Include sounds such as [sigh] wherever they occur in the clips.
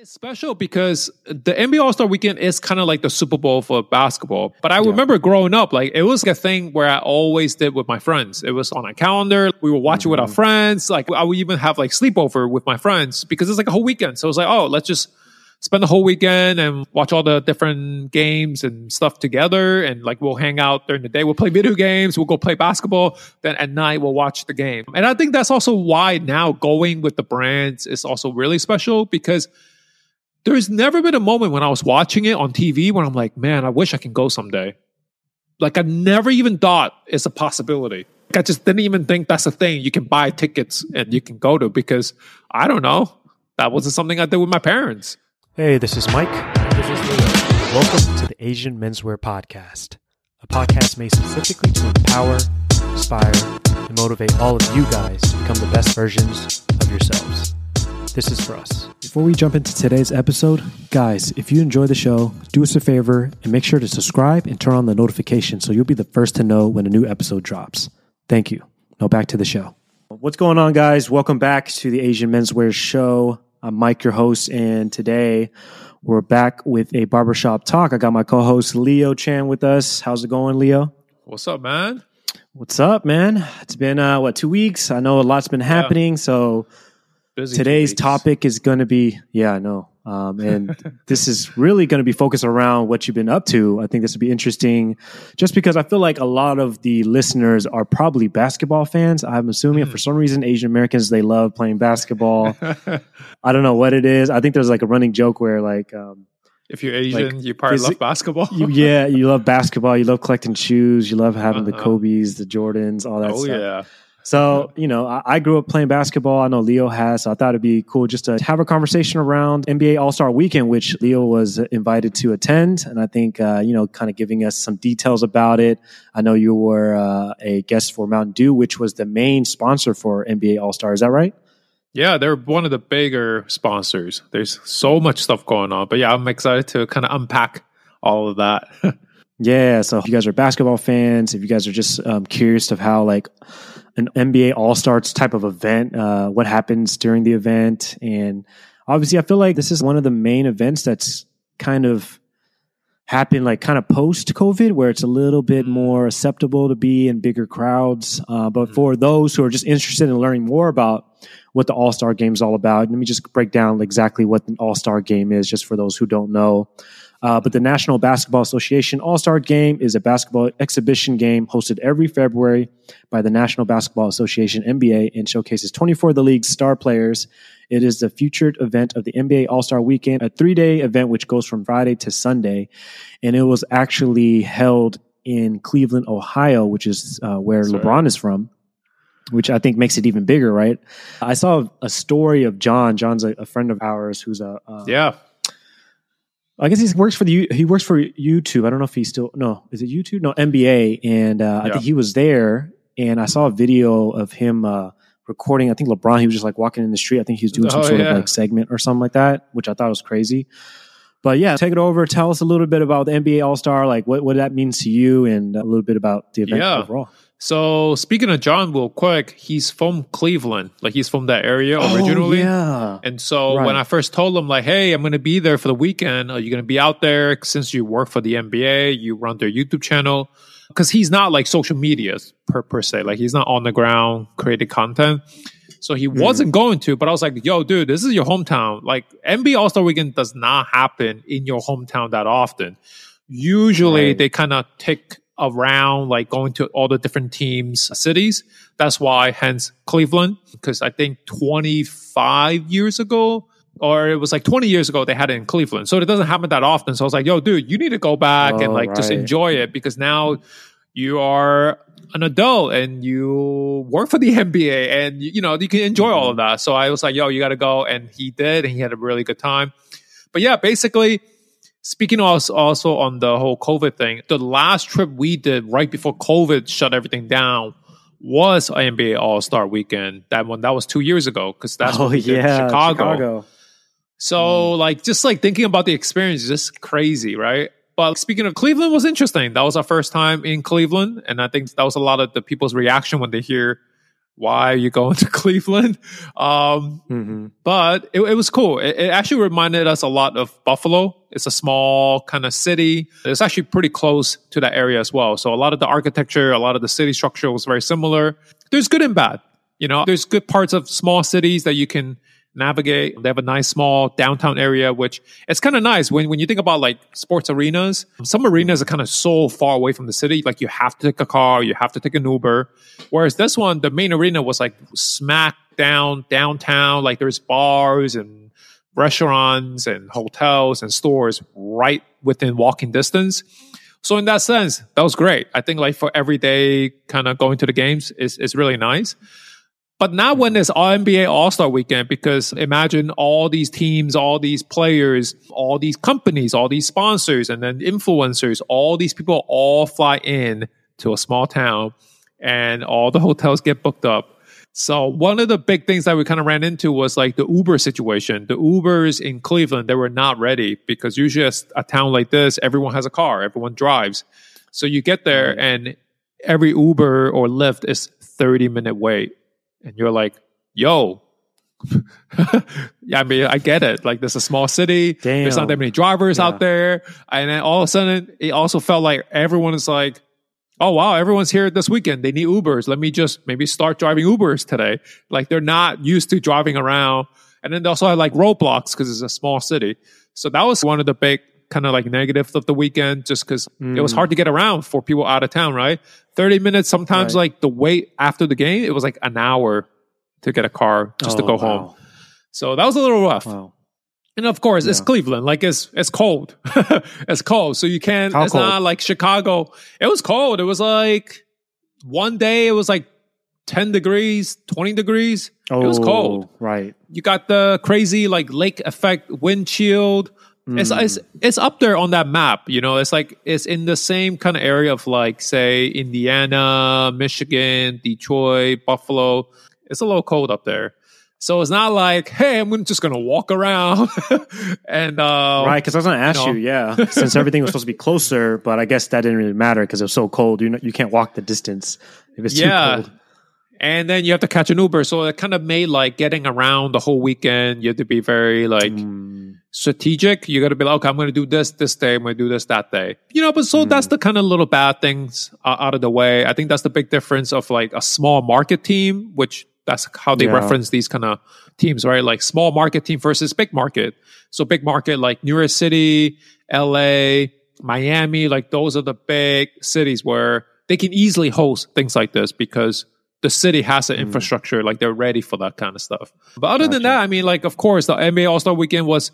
It's special because the NBA All Star Weekend is kind of like the Super Bowl for basketball. But I Yeah. remember growing up, like it was a thing where I always did with my friends. It was on a calendar. We would watch it with our Mhm. friends. Like I would even have like sleepover with my friends because it's like a whole weekend. So it's like, oh, let's just spend the whole weekend and watch all the different games and stuff together. And like we'll hang out during the day. We'll play video games. We'll go play basketball. Then at night we'll watch the game. And I think that's also why now going with the brands is also really special because there's never been a moment when I was watching it on TV when I'm like, man, I wish I can go someday. Like I never even thought it's a possibility. Like, I just didn't even think that's a thing. You can buy tickets and you can go to because I don't know. That wasn't something I did with my parents. Hey, this is Mike. This is Leo. Welcome to the Asian Menswear Podcast, a podcast made specifically to empower, inspire, and motivate all of you guys to become the best versions of yourselves. This is for us. Before we jump into today's episode, guys, if you enjoy the show, do us a favor and make sure to subscribe and turn on the notification so you'll be the first to know when a new episode drops. Thank you. Now back to the show. What's going on, guys? Welcome back to the Asian Menswear Show. I'm Mike, your host, and today we're back with a barbershop talk. I got my co host Leo Chan with us. How's it going, Leo? What's up, man? What's up, man? It's been, uh, what, two weeks? I know a lot's been happening. So Busy today's topic is going to be, yeah, I know. Um, and [laughs] this is really going to be focused around what you've been up to. I think this would be interesting just because I feel like a lot of the listeners are probably basketball fans. I'm assuming Hmm. for some reason, Asian Americans, they love playing basketball. [laughs] I don't know what it is. I think there's like a running joke where like, um, if you're Asian, Like, you probably love basketball. you, yeah, you love basketball, you love collecting shoes, you love having the Uh-huh. Kobe's, the Jordans, all that oh stuff. yeah. So, you know, I, I grew up playing basketball. I know Leo has. So I thought it'd be cool just to have a conversation around NBA All Star Weekend, which Leo was invited to attend. And I think, uh, you know, kind of giving us some details about it. I know you were uh, a guest for Mountain Dew, which was the main sponsor for NBA All Star. Is that right? Yeah, they're one of the bigger sponsors. There's so much stuff going on. But yeah, I'm excited to kind of unpack all of that. [laughs] Yeah. So if you guys are basketball fans, if you guys are just um, curious of how like an NBA All Stars type of event, uh, what happens during the event, and obviously, I feel like this is one of the main events that's kind of happened like kind of post COVID, where it's a little bit more acceptable to be in bigger crowds. Uh, but for those who are just interested in learning more about what the All Star Game is all about, let me just break down exactly what the All Star Game is, just for those who don't know. Uh, but the National Basketball Association All Star Game is a basketball exhibition game hosted every February by the National Basketball Association NBA and showcases 24 of the league's star players. It is the featured event of the NBA All Star Weekend, a three day event which goes from Friday to Sunday. And it was actually held in Cleveland, Ohio, which is uh, where right. LeBron is from. Which I think makes it even bigger, right? I saw a story of John. John's a, a friend of ours who's a uh, yeah. I guess he works for the he works for YouTube. I don't know if he's still no. Is it YouTube? No, NBA. And uh, I think he was there, and I saw a video of him uh, recording. I think LeBron. He was just like walking in the street. I think he was doing some Oh, sort yeah. of like segment or something like that, which I thought was crazy. But yeah, take it over. Tell us a little bit about the NBA All Star, like what what that means to you, and a little bit about the event Yeah. overall. So speaking of John, real quick, he's from Cleveland. Like he's from that area originally. Oh, yeah. And so Right. when I first told him, like, hey, I'm going to be there for the weekend, are you going to be out there since you work for the NBA? You run their YouTube channel? Because he's not like social media per, per se. Like, he's not on the ground creating content. So he Hmm. wasn't going to, but I was like, yo, dude, this is your hometown. Like, NBA All Star Weekend does not happen in your hometown that often. Usually Right. they kind of take around, like going to all the different teams' cities. That's why, hence Cleveland, because I think 25 years ago, or it was like 20 years ago, they had it in Cleveland. So it doesn't happen that often. So I was like, yo, dude, you need to go back and Oh, like just enjoy it because now you are an adult and you work for the [laughs] NBA and you, you know, you can enjoy all of Mm-hmm. that. So I was like, yo, you got to go. And he did. And he had a really good time. But yeah, basically, speaking also, also on the whole COVID thing, the last trip we did right before COVID shut everything down was NBA All Star Weekend. That one that was two years ago because that's oh what we did yeah, Chicago. Chicago. So mm. like just like thinking about the experience is just crazy, right? But speaking of Cleveland was interesting. That was our first time in Cleveland, and I think that was a lot of the people's reaction when they hear why are you going [laughs] to Cleveland? Um, hmm but it, it was cool. It, it actually reminded us a lot of Buffalo. It's a small kind of city. It's actually pretty close to that area as well. So a lot of the architecture, a lot of the city structure was very similar. There's good and bad. You know, there's good parts of small cities that you can navigate. They have a nice small downtown area, which it's kind of nice when, when you think about like sports arenas. Some arenas are kind of so far away from the city. Like you have to take a car, you have to take an Uber. Whereas this one, the main arena was like smack down downtown. Like there's bars and restaurants and hotels and stores right within walking distance. So in that sense, that was great. I think like for everyday kind of going to the games is is really nice. But not when it's NBA All Star Weekend, because imagine all these teams, all these players, all these companies, all these sponsors, and then influencers, all these people all fly in to a small town, and all the hotels get booked up. So one of the big things that we kind of ran into was like the Uber situation. The Ubers in Cleveland, they were not ready because usually a, a town like this, everyone has a car, everyone drives. So you get there and every Uber or Lyft is 30 minute wait. And you're like, yo, [laughs] yeah, I mean, I get it. Like, there's a small city. There's not that many drivers Yeah. out there. And then all of a sudden, it also felt like everyone is like, oh, wow, everyone's here this weekend. They need Ubers. Let me just maybe start driving Ubers today. Like, they're not used to driving around. And then they also had like roadblocks because it's a small city. So that was one of the big kind of like negatives of the weekend, just because it was Mm. hard to get around for people out of town, right? 30 minutes, sometimes Right. like the wait after the game, it was like an hour to get a car just to Oh, go wow. home. So that was a little rough. Wow. And of course, it's Cleveland. Like it's it's cold. [laughs] it's cold. So you can't. How it's cold? not like Chicago. It was cold. It was like one day. It was like ten degrees, twenty degrees. Oh, It was cold. Right. You got the crazy like lake effect wind chill. It's, Mm. it's it's up there on that map. You know, it's like it's in the same kind of area of like say Indiana, Michigan, Detroit, Buffalo. It's a little cold up there. So it's not like, hey, I'm just gonna walk around [laughs] and uh, right, because I was going to ask no. you, yeah, [laughs] since everything was supposed to be closer, but I guess that didn't really matter because it was so cold. You know, you can't walk the distance if it's Yeah. too cold. And then you have to catch an Uber. So it kind of made like getting around the whole weekend. You have to be very like Mm, strategic. You got to be like, okay, I'm going to do this this day. I'm going to do this that day. You know, but so Mm. that's the kind of little bad things uh, out of the way. I think that's the big difference of like a small market team, which that's how they Yeah. reference these kind of teams, right? Like small market team versus big market. So big market like New York City, LA, Miami, like those are the big cities where they can easily host things like this because the city has the Mm. infrastructure, like they're ready for that kind of stuff. But other than that, I mean, like, of course, the NBA All Star Weekend was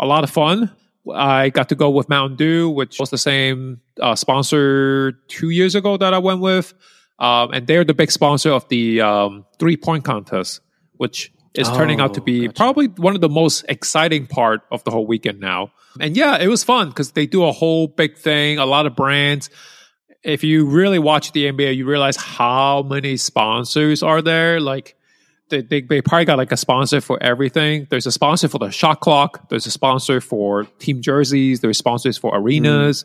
a lot of fun. I got to go with Mountain Dew, which was the same uh, sponsor two years ago that I went with. Um, and they're the big sponsor of the um, three point contest, which is turning out to Oh, be gotcha. probably one of the most exciting part of the whole weekend now. And yeah, it was fun because they do a whole big thing, a lot of brands. If you really watch the NBA, you realize how many sponsors are there. Like they, they, they probably got like a sponsor for everything. There's a sponsor for the shot clock. There's a sponsor for team jerseys. There's sponsors for arenas.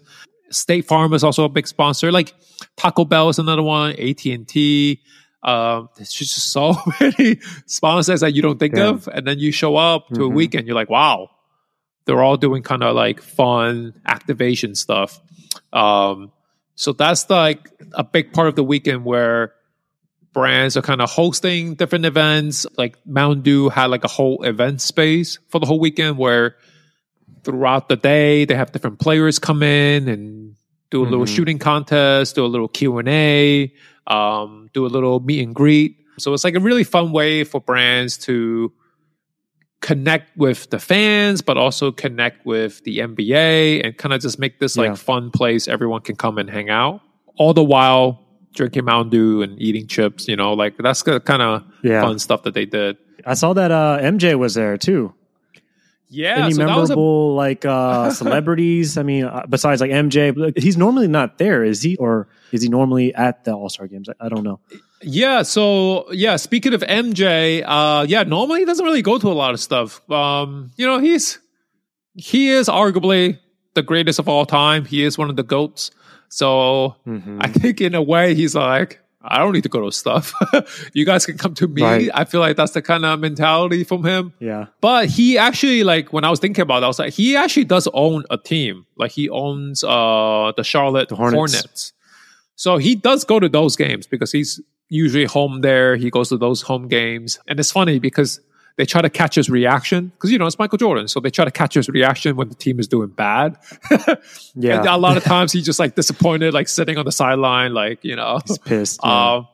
State Farm is also a big sponsor. Like Taco Bell is another one. AT and T. Um, there's just [laughs] so many sponsors that you don't think Yeah. of, and then you show up to a Mhm. weekend, you're like, wow, they're all doing kind of like fun activation stuff. Um, so that's like a big part of the weekend where brands are kind of hosting different events. Like Mountain Dew had like a whole event space for the whole weekend where throughout the day they have different players come in and do a little Mhm. shooting contest, do a little Q and A, um, do a little meet and greet. So it's like a really fun way for brands to connect with the fans, but also connect with the NBA and kind of just make this Yeah. like fun place everyone can come and hang out. All the while drinking Mountain Dew and eating chips, you know, like that's the kind of Yeah. fun stuff that they did. I saw that uh, MJ was there too. Yeah, Any so that was a memorable like uh, [laughs] celebrities? I mean, uh, besides like MJ, he's normally not there, is he? Or is he normally at the All Star games? I, I don't know. Yeah, so yeah, speaking of MJ, uh yeah, normally he doesn't really go to a lot of stuff. Um, you know, he's he is arguably the greatest of all time. He is one of the goats. So Mhm. I think in a way he's like, I don't need to go to stuff. [laughs] you guys can come to me. Right. I feel like that's the kind of mentality from him. Yeah. But he actually like when I was thinking about it, I was like, he actually does own a team. Like he owns uh the Charlotte The Hornets. Hornets. So he does go to those games because he's usually home there. He goes to those home games. And it's funny because they try to catch his reaction because you know it's Michael Jordan, so they try to catch his reaction when the team is doing bad. [laughs] Yeah. and a lot of times he's just like disappointed, like sitting on the sideline, like you know. He's pissed. Yeah. Um,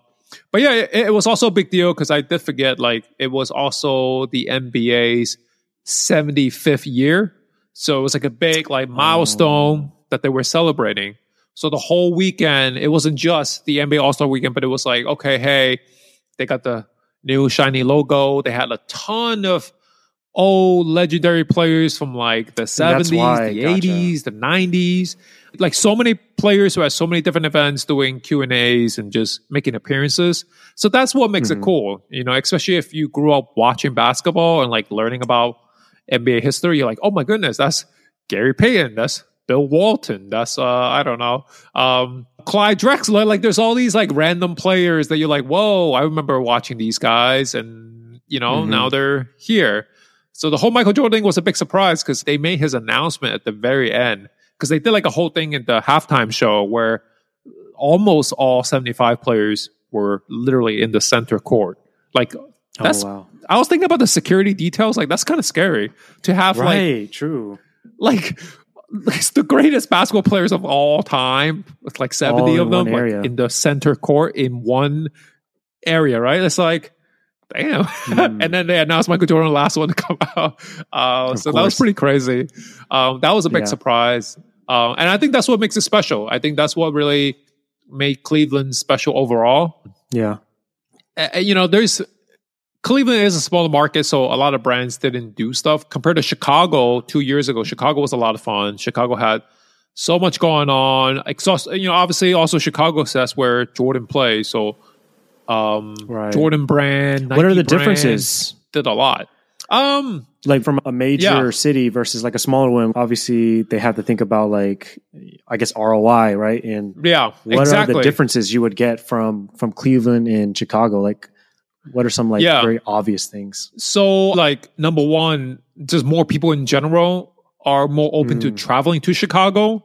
but yeah, it, it was also a big deal because I did forget, like, it was also the NBA's 75th year. So it was like a big, like, milestone that they were celebrating. So the whole weekend, it wasn't just the NBA All Star weekend, but it was like, okay, hey, they got the new shiny logo. They had a ton of old legendary players from like the 70s, why, the gotcha. 80s, the 90s. Like so many players who had so many different events doing Q&As and just making appearances. So that's what makes Mhm. it cool, you know, especially if you grew up watching basketball and like learning about NBA history. You're like, oh my goodness, that's Gary Payton. That's Bill Walton. That's uh, I don't know, um, Clyde Drexler. Like, there's all these like random players that you're like, whoa, I remember watching these guys, and you know, Mhm. now they're here. So the whole Michael Jordan thing was a big surprise because they made his announcement at the very end because they did like a whole thing in the halftime show where almost all 75 players were literally in the center court. Like that's oh, wow. I was thinking about the security details. Like that's kind of scary to have like Right. True. like the greatest basketball players of all time with like 70 All of them like, in the center court in one area right? It's like damn. Mm. [laughs] and then they announced michael jordan the last one to come [laughs] out. Uh, so that was pretty crazy. Um, that was a big Yeah. surprise. Uh, and i think that's what makes it special. I think that's what really made cleveland special overall. Yeah. uh, you know, there's Cleveland is a smaller market, so a lot of brands didn't do stuff compared to Chicago two years ago. Chicago was a lot of fun. Chicago had so much going on. Exhaust, you know, obviously also Chicago says where Jordan plays. So, um, Right. Jordan brand. what are the differences? Did a lot. Um, Like from a major Yeah. city versus like a smaller one, obviously they have to think about like, I guess ROI, right? And yeah, what exactly. are the differences you would get from from Cleveland and Chicago? Like, what are some like Yeah. very obvious things? So, like, number one, just more people in general are more open to Mm. traveling to Chicago.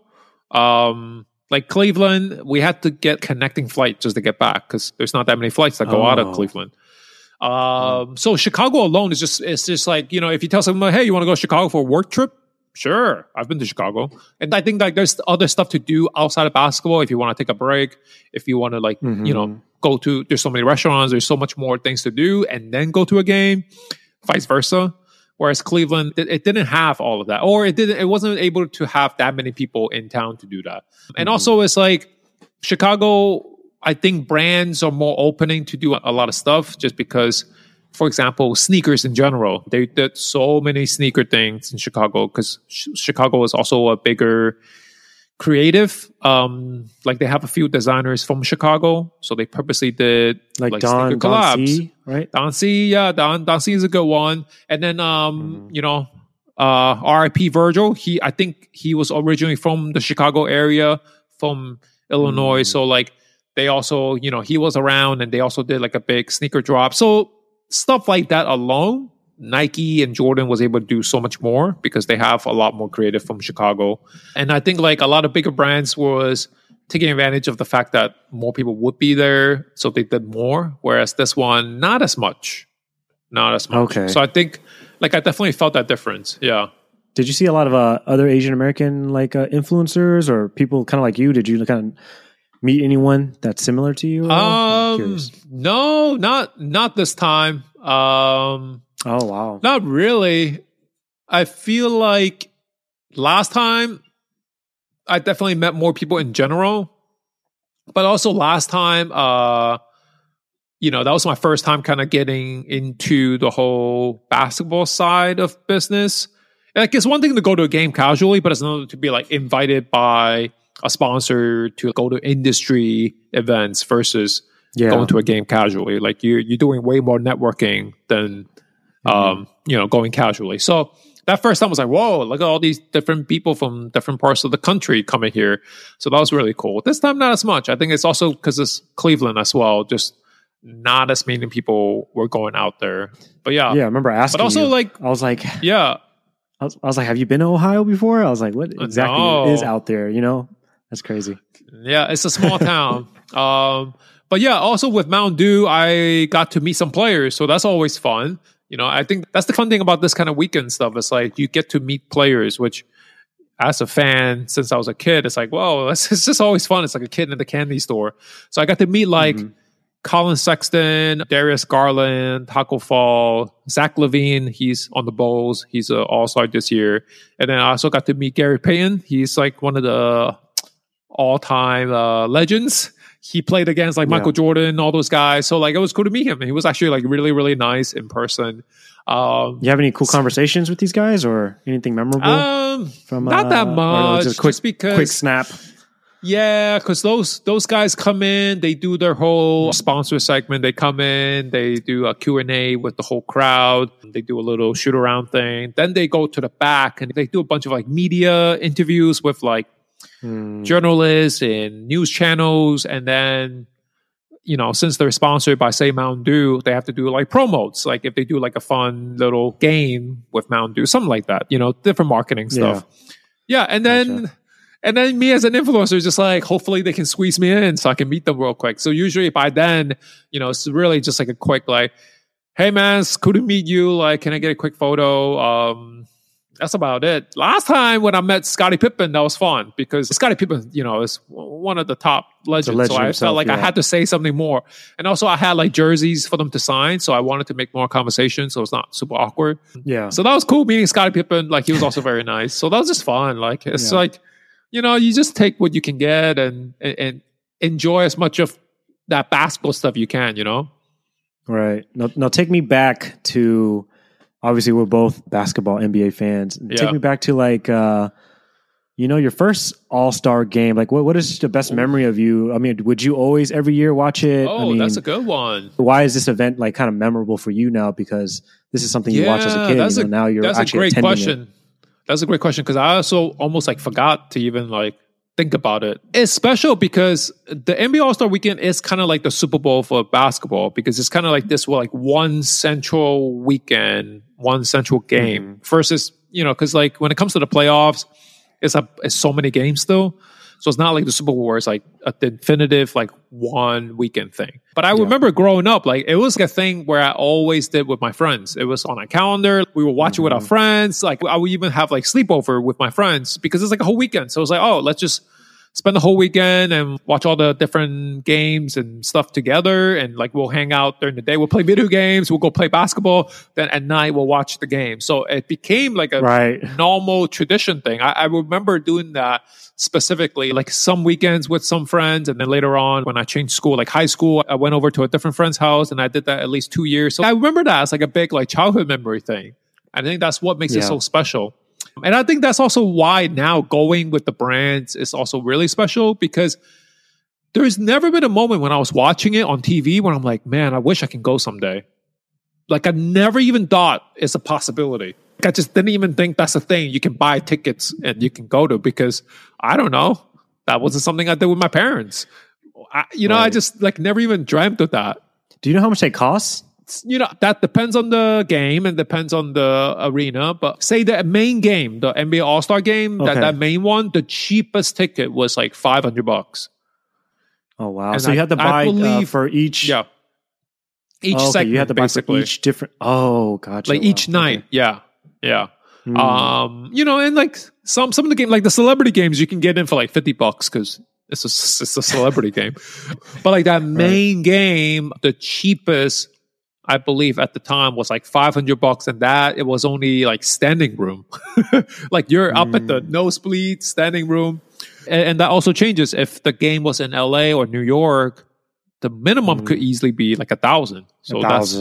Um, like Cleveland, we had to get connecting flight just to get back because there's not that many flights that go out of Oh. Cleveland. Um, so Chicago alone is just it's just like you know if you tell someone hey you want to go to Chicago for a work trip, sure I've been to Chicago, and I think like there's other stuff to do outside of basketball if you want to take a break, if you want to like you know. Go to there's so many restaurants there's so much more things to do and then go to a game vice versa whereas cleveland it, it didn't have all of that or it didn't it wasn't able to have that many people in town to do that and Mhm. also it's like chicago i think brands are more opening to do a lot of stuff just because for example sneakers in general they did so many sneaker things in chicago because chicago is also a bigger creative. Um, like they have a few designers from Chicago, so they purposely did Like, like Don sneaker Don. C, right? Don C, yeah, Don Don C is a good one. And then um, Mhm. you know, uh R.I.P. Virgil. He I think he was originally from the Chicago area, from Illinois. Mm. So like they also, you know, he was around and they also did like a big sneaker drop. So stuff like that alone, Nike and Jordan was able to do so much more because they have a lot more creative from Chicago. And I think like a lot of bigger brands was taking advantage of the fact that more people would be there, so they did more. Whereas this one, not as much, not as much. Okay. So I think, like, I definitely felt that difference. Yeah. Did you see a lot of uh, other Asian American like uh, influencers or people kind of like you? Did you kind of meet anyone that's similar to you? at all? I'm Um, no, not not this time. Um, Oh wow. not really. I feel like last time I definitely met more people in general, but also last time, uh, you know, that was my first time kind of getting into the whole basketball side of business. Like, it's one thing to go to a game casually, but it's another to be like invited by a sponsor to go to industry events versus Yeah. going to a game casually. Like you, you're doing way more networking than, um, you know, going casually. So that first time was like, whoa, look at all these different people from different parts of the country coming here. So that was really cool. This time, not as much. I think it's also because it's Cleveland as well. Just not as many people were going out there. But yeah, Yeah, I remember asking. But also, you. like- I was like, yeah, I was, I was like, have you been to Ohio before? I was like, what exactly No. is out there? You know, that's crazy. Yeah, it's a small town. [laughs] Um, but yeah, also with Mountain Dew, I got to meet some players, so that's always fun. You know, I think that's the fun thing about this kind of weekend stuff. It's like you get to meet players, which as a fan, since I was a kid, it's like, whoa, [laughs] it's, it's just always fun. It's like a kid in the candy store. So I got to meet like Mhm. Collin Sexton, Darius Garland, Tacko Fall, Zach LaVine. He's on the Bulls. He's an All Star this year. And then I also got to meet Gary Payton. He's like one of the all time uh, legends. He played against like Yeah. Michael Jordan, all those guys. So like it was cool to meet him. He was actually like really really nice in person. Um, You have any cool conversations with these guys or anything memorable um, from not that uh, or much. Just quick, just because quick snap. Yeah, because those those guys come in, they do their whole sponsor segment. They come in, they do a Q and A with the whole crowd. They do a little shoot around thing. Then they go to the back and they do a bunch of like media interviews with like Hmm. journalists and news channels. And then, you know, since they're sponsored by say Mountain Dew, they have to do like promos. Like if they do like a fun little game with Mountain Dew, something like that. You know, different marketing stuff. Yeah, and then Gotcha. and then me as an influencer is just like hopefully they can squeeze me in so I can meet them real quick. So usually by then, you know, it's really just like a quick like, hey man, it's cool to meet you. Like, can I get a quick photo? Um that's about it. Last time when I met Scottie Pippen, that was fun because Scottie Pippen, you know, is one of the top legends. legend so I himself, felt like I had to say something more. And also I had like jerseys for them to sign. So I wanted to make more conversation so it's not super awkward. Yeah. So that was cool meeting Scottie Pippen. Like he was also very nice. So that was just fun. Like it's Yeah. like, you know, you just take what you can get and, and and enjoy as much of that basketball stuff you can. You know. Right. Now, now take me back to obviously we're both basketball NBA fans. Yeah. Take me back to like uh you know your first All Star game. Like what what is the best memory of you? I mean, would you always every year watch it? Oh, I mean, that's a good one. why is this event like kind of memorable for you now? Because this is something you watch as a kid. know, a- now you're That's a great attending question. That's a great question because I also almost like forgot to even like think about it. It's special because the NBA All Star Weekend is kind of like the Super Bowl for basketball because it's kind of like this well, like one central weekend, one central game Mm-hmm. versus you know because like when it comes to the playoffs, it's a it's so many games still. So it's not like the Super Bowl where it's like a definitive like one weekend thing. But I Yeah. remember growing up, like it was like a thing where I always did with my friends. It was on a calendar. We would watch it with our Mhm. friends. Like I would even have like sleepover with my friends because it's like a whole weekend. So it's like, oh, let's just spend the whole weekend and watch all the different games and stuff together. And like we'll hang out during the day. We'll play video games. We'll go play basketball. Then at night we'll watch the game. So it became like a Right. normal tradition thing. I, I remember doing that specifically, like some weekends with some friends, and then later on when I changed school, like high school, I went over to a different friend's house, and I did that at least two years. So I remember that as like a big like childhood memory thing. I think that's what makes it so special. And I think that's also why now going with the brands is also really special because there's never been a moment when I was watching it on TV when I'm like, man, I wish I can go someday. Like I never even thought it's a possibility. Like, I just didn't even think that's a thing. You can buy tickets and you can go to because I don't know. That wasn't something I did with my parents. I, you know, I just like never even dreamt of that. Do you know how much they cost? You know, that depends on the game and depends on the arena. But say the main game, the NBA All Star game, that, Okay. that main one, the cheapest ticket was like 500 bucks. Oh wow! And so I- you had to buy uh, for each. Yeah. Each Oh, okay, segment, you have to buy basically. for each different. Oh, gotcha. like Wow, each okay. night. Yeah. Yeah. Hmm. Um, you know, and like some some of the game, like the celebrity games, you can get in for like fifty bucks because it's a it's a celebrity [laughs] game. But like that main game, the cheapest, I believe at the time was like five hundred bucks, and that it was only like standing room. [laughs] like you're up at the Mm. nosebleed standing room, and, and that also changes if the game was in L.A. or New York. The minimum Mm. could easily be like a thousand. So a that's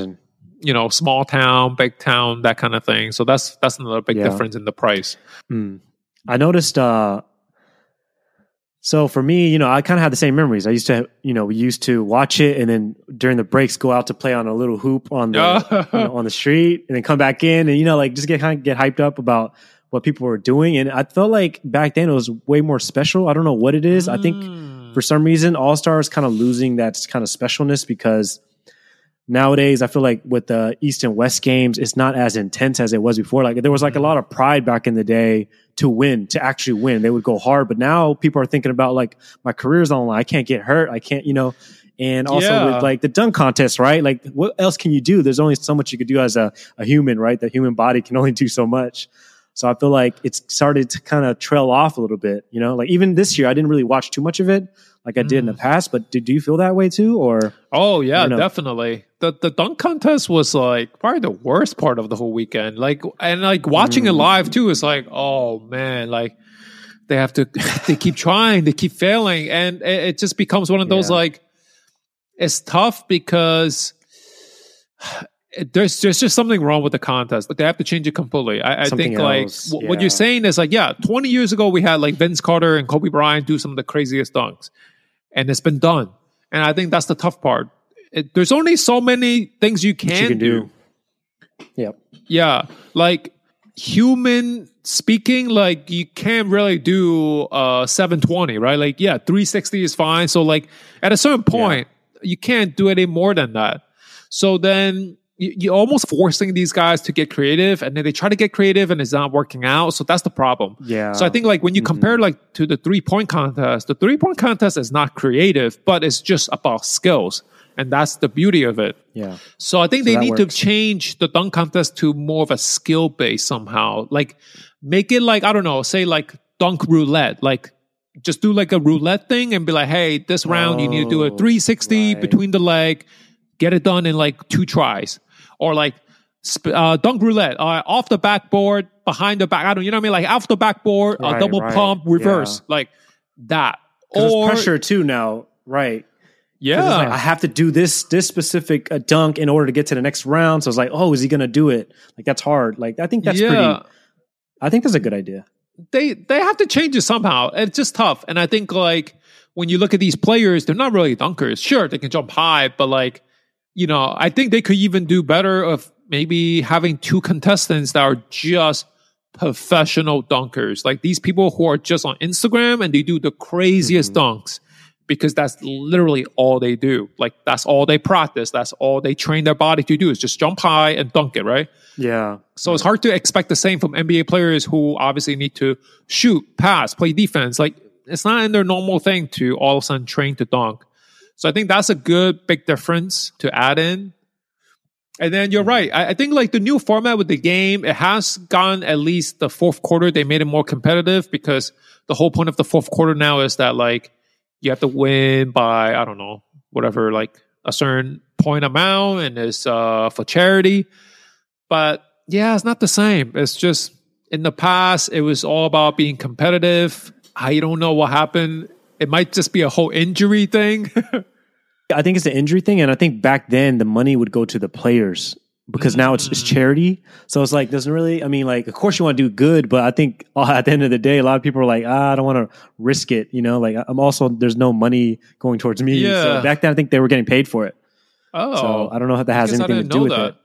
you know, small town, big town, that kind of thing. So that's that's another big Yeah. difference in the price. Hmm. I noticed uh So for me, you know, I kind of had the same memories. I used to, you know, we used to watch it and then during the breaks go out to play on a little hoop on the you know, on the street and then come back in and you know like just get kind of get hyped up about what people were doing. And I felt like back then it was way more special. I don't know what it is. Mm. I think Hmm. for some reason All Stars kind of losing that kind of specialness because nowadays I feel like with the East and West games, it's not as intense as it was before. Like there was like a lot of pride back in the day to win, to actually win. They would go hard, but now people are thinking about like my career's online. I can't get hurt. I can't, you know. And also Yeah. with like the dunk contest, right? Like what else can you do? There's only so much you could do as a, a human, right? The human body can only do so much. So I feel like it's started to kind of trail off a little bit, you know, like even this year, I didn't really watch too much of it like I did in the mm. past, but did you feel that way too? Or Oh yeah, don't know. definitely. The the dunk contest was like probably the worst part of the whole weekend. Like and like watching it mm. live too is like, oh man, like they have to [laughs] they keep trying, they keep failing, and it, it just becomes one of those Yeah. like it's tough because there's there's just something wrong with the contest. Like they have to change it completely. I, I think like else, wh- what you're saying is like, yeah, 20 years ago we had like Vince Carter and Kobe Bryant do some of the craziest dunks, and it's been done. And I think that's the tough part. It, there's only so many things you can, you can do. do. Yep. Yeah, like human speaking, like you can't really do uh 720, right? Like yeah, 360 is fine. So like at a certain point, you can't do any more than that. So then you're almost forcing these guys to get creative, and then they try to get creative, and it's not working out. So that's the problem. Yeah. So I think like when you mm-hmm. compare like to the three point contest, the three point contest is not creative, but it's just about skills, and that's the beauty of it. Yeah. So I think they need works. to change the dunk contest to more of a skill base somehow. Like make it like I don't know, say like dunk roulette. Like just do like a roulette thing and be like, hey, this round you need to do a Oh, 360 right. between the leg, get it done in like two tries, or like uh, dunk roulette uh, off the backboard, behind the back. I don't, you know what I mean? Like off the backboard, a Right, double right. pump, reverse, like that. Or there's pressure too now, right? yeah, like, I have to do this this specific uh, dunk in order to get to the next round. So it's like, oh, is he going to do it? Like that's hard. Like I think that's yeah. pretty. I think that's a good idea. they they have to change it somehow. It's just tough. And I think like when you look at these players, they're not really dunkers. Sure, they can jump high, but like, you know, I think they could even do better of maybe having two contestants that are just professional dunkers. Like these people who are just on Instagram and they do the craziest mm-hmm. dunks because that's literally all they do. Like that's all they practice. That's all they train their body to do is just jump high and dunk it, right? Yeah. So it's hard to expect the same from NBA players who obviously need to shoot, pass, play defense. Like it's not in their normal thing to all of a sudden train to dunk. So I think that's a good big difference to add in. And then you're right. I, I think like the new format with the game, it has gone at least the fourth quarter. They made it more competitive because the whole point of the fourth quarter now is that like you have to win by, I don't know, whatever, like a certain point amount and it's uh, for charity. But yeah, it's not the same. It's just in the past, it was all about being competitive. I don't know what happened. It might just be a whole injury thing. [laughs] I think it's the injury thing, and I think back then the money would go to the players because now it's, Mm. it's charity. So it's like doesn't really. I mean, like of course you want to do good, but I think uh, [laughs] at the end of the day, a lot of people are like, ah, I don't want to risk it. You know, like I'm also there's no money going towards me. Yeah. So back then, I think they were getting paid for it. oh, So I don't know if that has anything to do with that. it.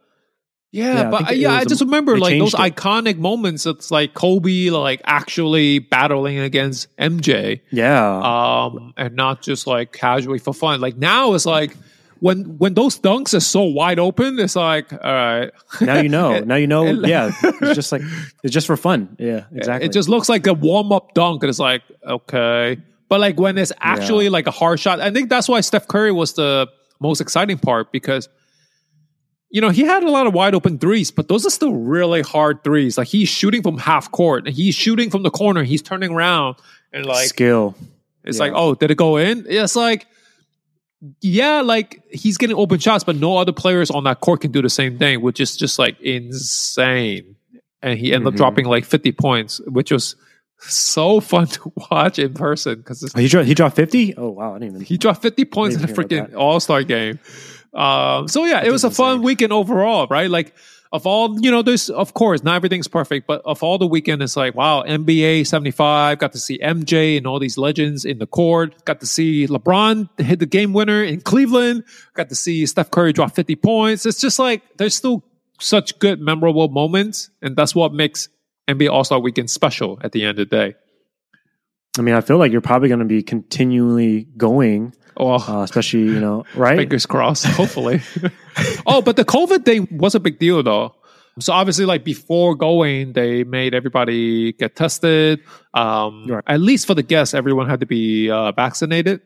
Yeah, Yeah, but I, it yeah, I just remember like those it. iconic moments. It's like Kobe, like actually battling against MJ, Yeah, um, and not just like casually for fun. Like now, it's like when when those dunks are so wide open, it's like all right. now you know. [laughs] now you know. it- yeah, [laughs] it's just like it's just for fun. Yeah, exactly. It just looks like a warm up dunk, and it's like okay. But like when it's actually like a hard shot, I think that's why Steph Curry was the most exciting part because you know he had a lot of wide open threes, but those are still really hard threes. Like he's shooting from half court, and he's shooting from the corner. He's turning around, and like skill. it's yeah. like, oh, did it go in? It's like, yeah, like he's getting open shots, but no other players on that court can do the same thing, which is just like insane. And he ended up Mhm. dropping like 50 points, which was so [laughs] fun to watch in person because Oh, he dropped. He dropped fifty. Oh wow, I didn't even. he dropped 50 points in a Didn't hear about freaking All Star game. Um, so yeah, it was a fun weekend overall, right? Like of all, you know, there's, of course, not everything's perfect, but of all the weekend, it's like, wow, NBA 75, got to see MJ and all these legends in the court, got to see LeBron hit the game winner in Cleveland, got to see Steph Curry drop 50 points. It's just like, there's still such good, memorable moments. And that's what makes NBA All Star Weekend special at the end of the day. I mean, I feel like you're probably going to be continually going, Oh, uh, especially you know, [laughs] right? fingers crossed, [laughs] hopefully. oh, but the COVID thing was a big deal though. So obviously, like before going, they made everybody get tested. Um, Right. At least for the guests, everyone had to be uh, vaccinated.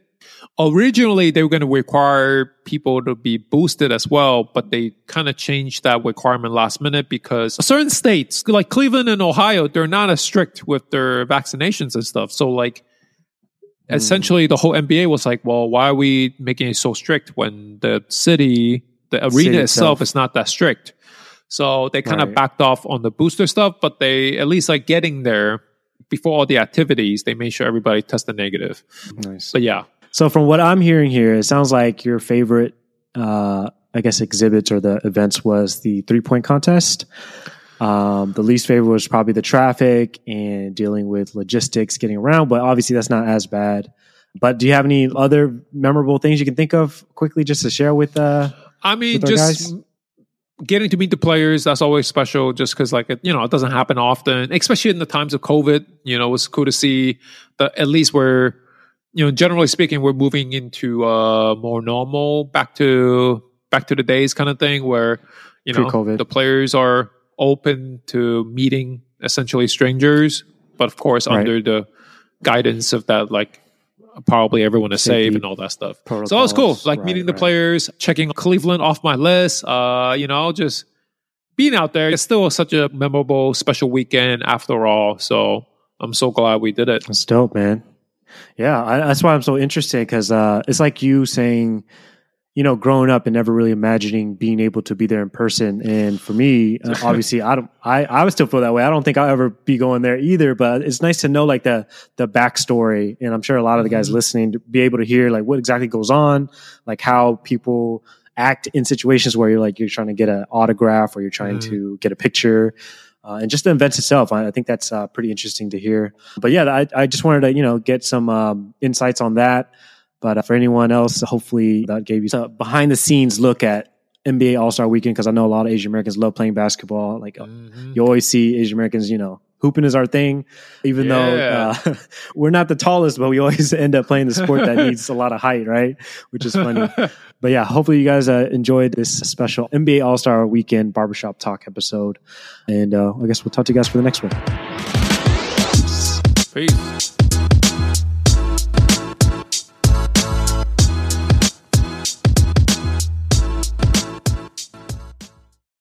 Originally, they were going to require people to be boosted as well, but they kind of changed that requirement last minute because certain states, like Cleveland and Ohio, they're not as strict with their vaccinations and stuff. So, like, essentially, the whole NBA was like, well, why are we making it so strict when the city, the arena City itself itself. is not that strict? So they kind of Right. backed off on the booster stuff, but they at least like getting there before all the activities, they made sure everybody tested negative. Nice. But yeah, So from what I'm hearing here, it sounds like your favorite, uh, I guess, exhibits or the events was the three point contest. Um, the least favorite was probably the traffic and dealing with logistics, getting around. But obviously, that's not as bad. But do you have any other memorable things you can think of quickly just to share with? Uh, I mean, With just guys? getting to meet the players, that's always special just because, like, it, you know, it doesn't happen often, especially in the times of COVID. You know, it's cool to see that at least we're, you know, generally speaking, we're moving into uh more normal, back to back to the days kind of thing where, you know, Pre-COVID. the players are open to meeting essentially strangers, but of course, Right. under the guidance of that, like, probably everyone is safe and all that stuff. So it was cool, like Right, meeting the right. players, checking Cleveland off my list. Uh, you know, just being out there. It's still such a memorable, special weekend after all. So I'm so glad we did it. That's dope, man. Yeah, I, that's why I'm so interested because uh, it's like you saying, you know, growing up and never really imagining being able to be there in person. And for me, [laughs] uh, obviously, I don't, I, I would still feel that way. I don't think I'll ever be going there either. But it's nice to know like the the backstory, and I'm sure a lot of the guys Mhm. listening to be able to hear like what exactly goes on, like how people act in situations where you're like you're trying to get an autograph or you're trying Mhm. to get a picture. Uh, and just the events itself, I, I think that's uh, pretty interesting to hear. But yeah, I, I just wanted to you know get some um, insights on that. But uh, for anyone else, hopefully that gave you a behind the scenes look at NBA All Star Weekend because I know a lot of Asian Americans love playing basketball. Like uh, Mhm. you always see Asian Americans, you know, hooping is our thing, even Yeah. though uh, [laughs] we're not the tallest, but we always [laughs] end up playing the sport that needs a lot of height, right? Which is funny. [laughs] But yeah, hopefully you guys uh, enjoyed this special NBA All Star Weekend Barbershop Talk episode. And uh, I guess we'll talk to you guys for the next one. Peace.